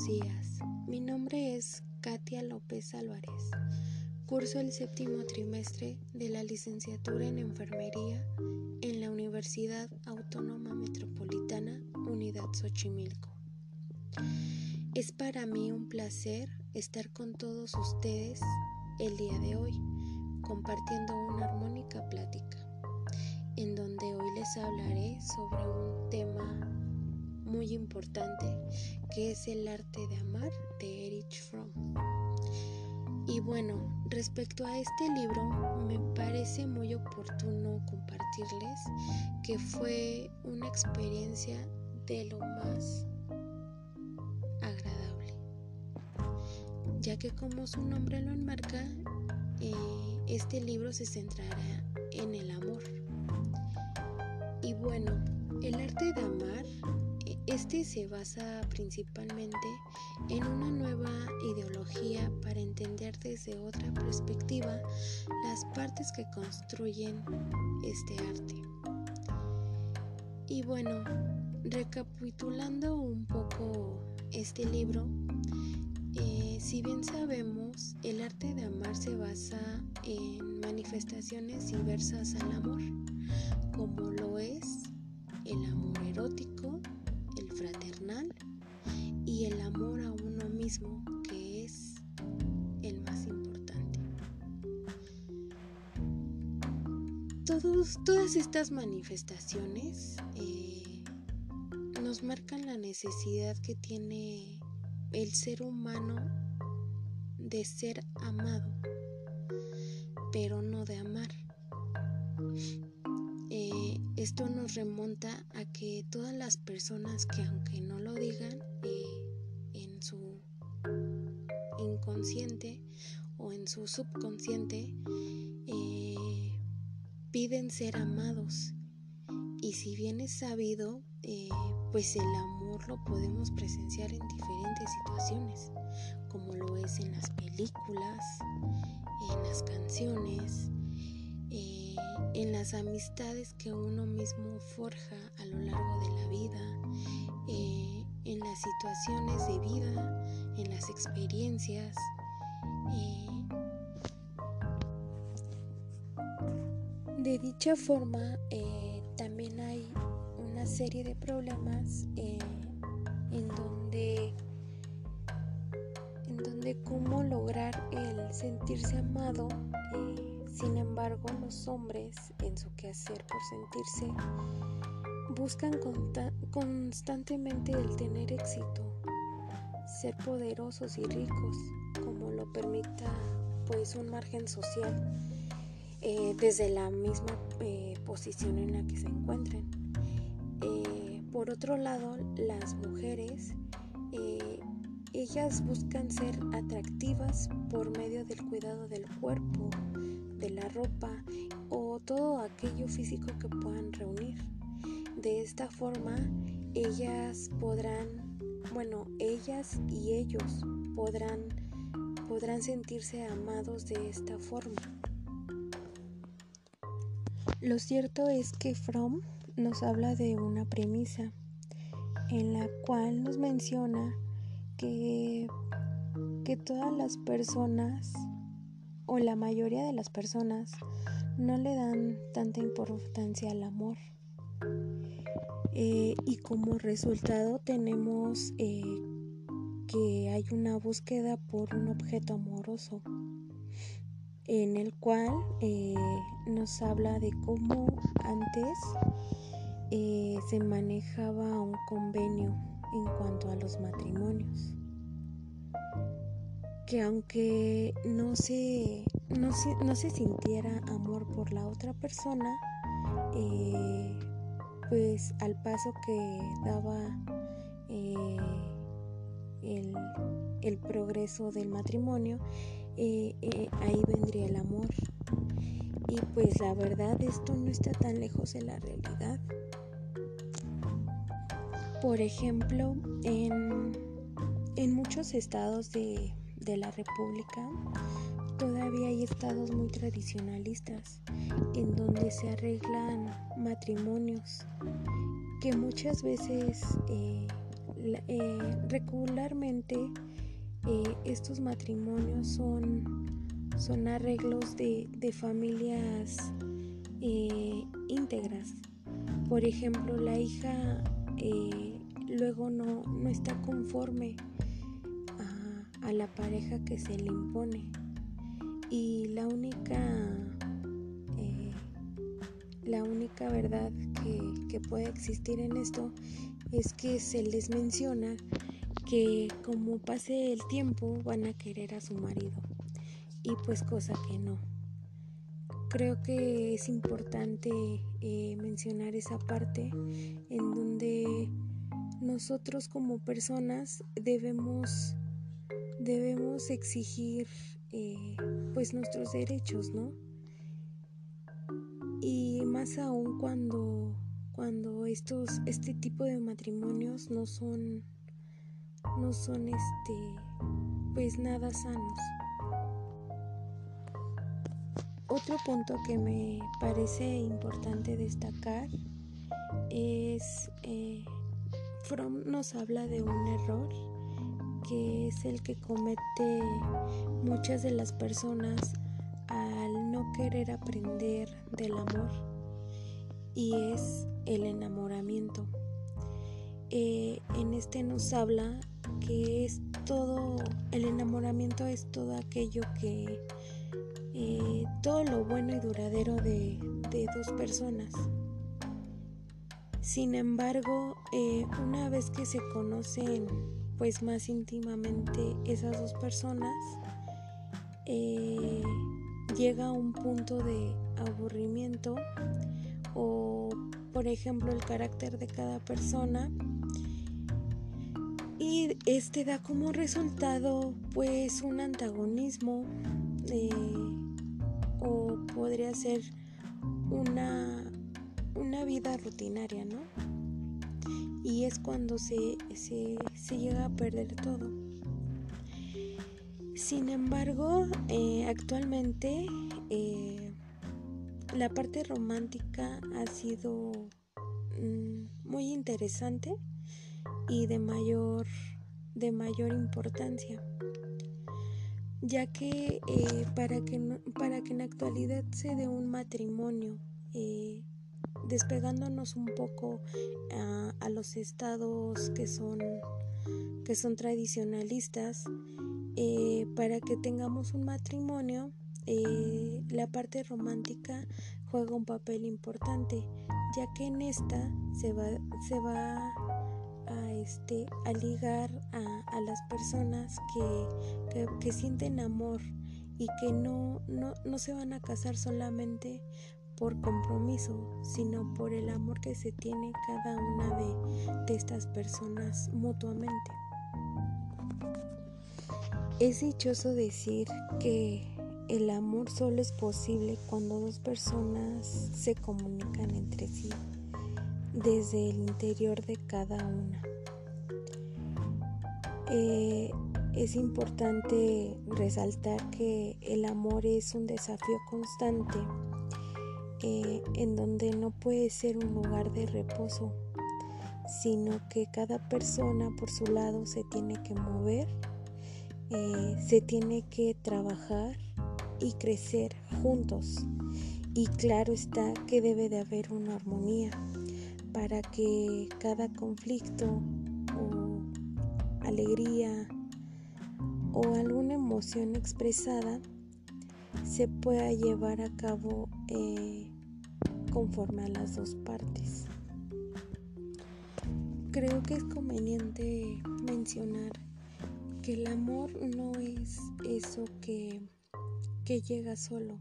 buenos días. Mi nombre es Katia López Álvarez. Curso el séptimo trimestre de la licenciatura en enfermería en la Universidad Autónoma Metropolitana Unidad Xochimilco. Es para mí un placer estar con todos ustedes el día de hoy, compartiendo una armónica plática, en donde hoy les hablaré sobre un tema muy importante que es el arte de amar de Erich Fromm. Y bueno, respecto a este libro, me parece muy oportuno compartirles que fue una experiencia de lo más agradable, ya que como su nombre lo enmarca, eh, este libro se centrará en el amor. Y bueno, el arte de amar este se basa principalmente en una nueva ideología para entender desde otra perspectiva las partes que construyen este arte. Y bueno, recapitulando un poco este libro, eh, si bien sabemos, el arte de amar se basa en manifestaciones diversas al amor, como lo es amor a uno mismo que es el más importante. todas estas manifestaciones eh, nos marcan la necesidad que tiene el ser humano de ser amado, pero no de amar. Esto nos remonta a que todas las personas que aunque no lo digan inconsciente o en su subconsciente eh, piden ser amados. Y si bien es sabido eh, pues el amor lo podemos presenciar en diferentes situaciones como lo es en las películas en las canciones en las amistades que uno mismo forja a lo largo de la vida, eh, en las situaciones de vida, en las experiencias. Eh. de dicha forma, eh, también hay una serie de problemas en donde en donde cómo lograr el sentirse amado sin embargo, los hombres, en su quehacer por sentirse, buscan constantemente el tener éxito, ser poderosos y ricos, como lo permita pues un margen social eh, desde la misma eh, posición en la que se encuentren. Eh, por otro lado, las mujeres, ellas buscan ser atractivas por medio del cuidado del cuerpo, de la ropa o todo aquello físico que puedan reunir. De esta forma, ellas podrán, bueno, ellas y ellos podrán, podrán sentirse amados de esta forma. Lo cierto es que Fromm nos habla de una premisa en la cual nos menciona que, que todas las personas o la mayoría de las personas no le dan tanta importancia al amor. Eh, y como resultado tenemos eh, que hay una búsqueda por un objeto amoroso en el cual eh, nos habla de cómo antes se manejaba un convenio en cuanto a los matrimonios. Que aunque no se, no se, sintiera amor por la otra persona, pues al paso que daba eh, el, progreso del matrimonio, eh, ahí vendría el amor. Y pues la verdad esto no está tan lejos de la realidad. Por ejemplo, en, en muchos estados de, de la República, todavía hay estados muy tradicionalistas en donde se arreglan matrimonios que muchas veces eh, eh, regularmente eh, estos matrimonios son, son arreglos de, familias íntegras. Por ejemplo, la hija luego no, está conforme a, la pareja que se le impone. Y la única, la única verdad que, que puede existir en esto es que se les menciona que como pase el tiempo van a querer a su marido y pues cosa que no. Creo que es importante eh, mencionar esa parte en donde nosotros como personas debemos debemos exigir eh, pues nuestros derechos, ¿no? Y más aún cuando cuando estos este tipo de matrimonios no son no son este pues nada sanos otro punto que me parece importante destacar es eh, Fromm nos habla de un error que es el que comete muchas de las personas al no querer aprender del amor y es el enamoramiento. Eh, en este nos habla que es todo, el enamoramiento es todo aquello que, eh, todo lo bueno y duradero de, dos personas. Sin embargo, eh, una vez que se conocen pues más íntimamente esas dos personas, llega un punto de aburrimiento o por ejemplo el carácter de cada persona y este da como resultado pues un antagonismo eh, o podría ser una, una vida rutinaria, ¿no? Y es cuando se, se, llega a perder todo. Sin embargo, eh, actualmente eh, la parte romántica ha sido mm, muy interesante y de mayor, de mayor importancia, ya que, eh, para, que para que en actualidad se dé un matrimonio, eh, despegándonos un poco a, a, los estados que son, que son tradicionalistas, eh, para que tengamos un matrimonio eh, la parte romántica juega un papel importante, ya que en esta se va, se va a, este, a ligar a, las personas que, que, sienten amor y que no, no, no se van a casar solamente por compromiso, sino por el amor que se tiene cada una de, estas personas mutuamente. Es dichoso decir que el amor solo es posible cuando dos personas se comunican entre sí desde el interior de cada una. Eh, es importante resaltar que el amor es un desafío constante eh, en donde no puede ser un lugar de reposo, sino que cada persona por su lado se tiene que mover, eh, se tiene que trabajar y crecer juntos. Y claro está que debe de haber una armonía para que cada conflicto o alegría o alguna emoción expresada se pueda llevar a cabo eh, conforme a las dos partes. Creo que es conveniente mencionar que el amor no es eso que que llega solo.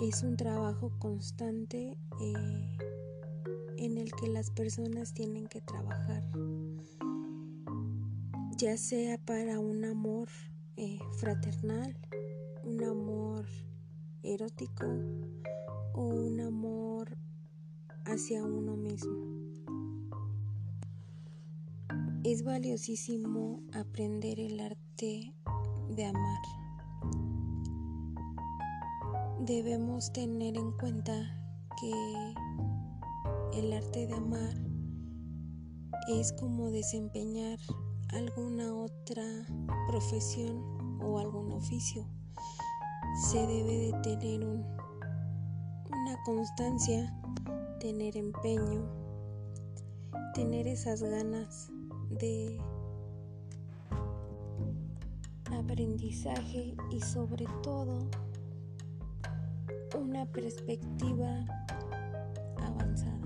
Es un trabajo constante eh, en el que las personas tienen que trabajar, ya sea para un amor eh, fraternal, un amor erótico o un amor hacia uno mismo. Es valiosísimo aprender el arte de amar debemos tener en cuenta que el arte de amar es como desempeñar alguna otra profesión o algún oficio. Se debe de tener una constancia, tener empeño, tener esas ganas de aprendizaje y sobre todo una perspectiva avanzada.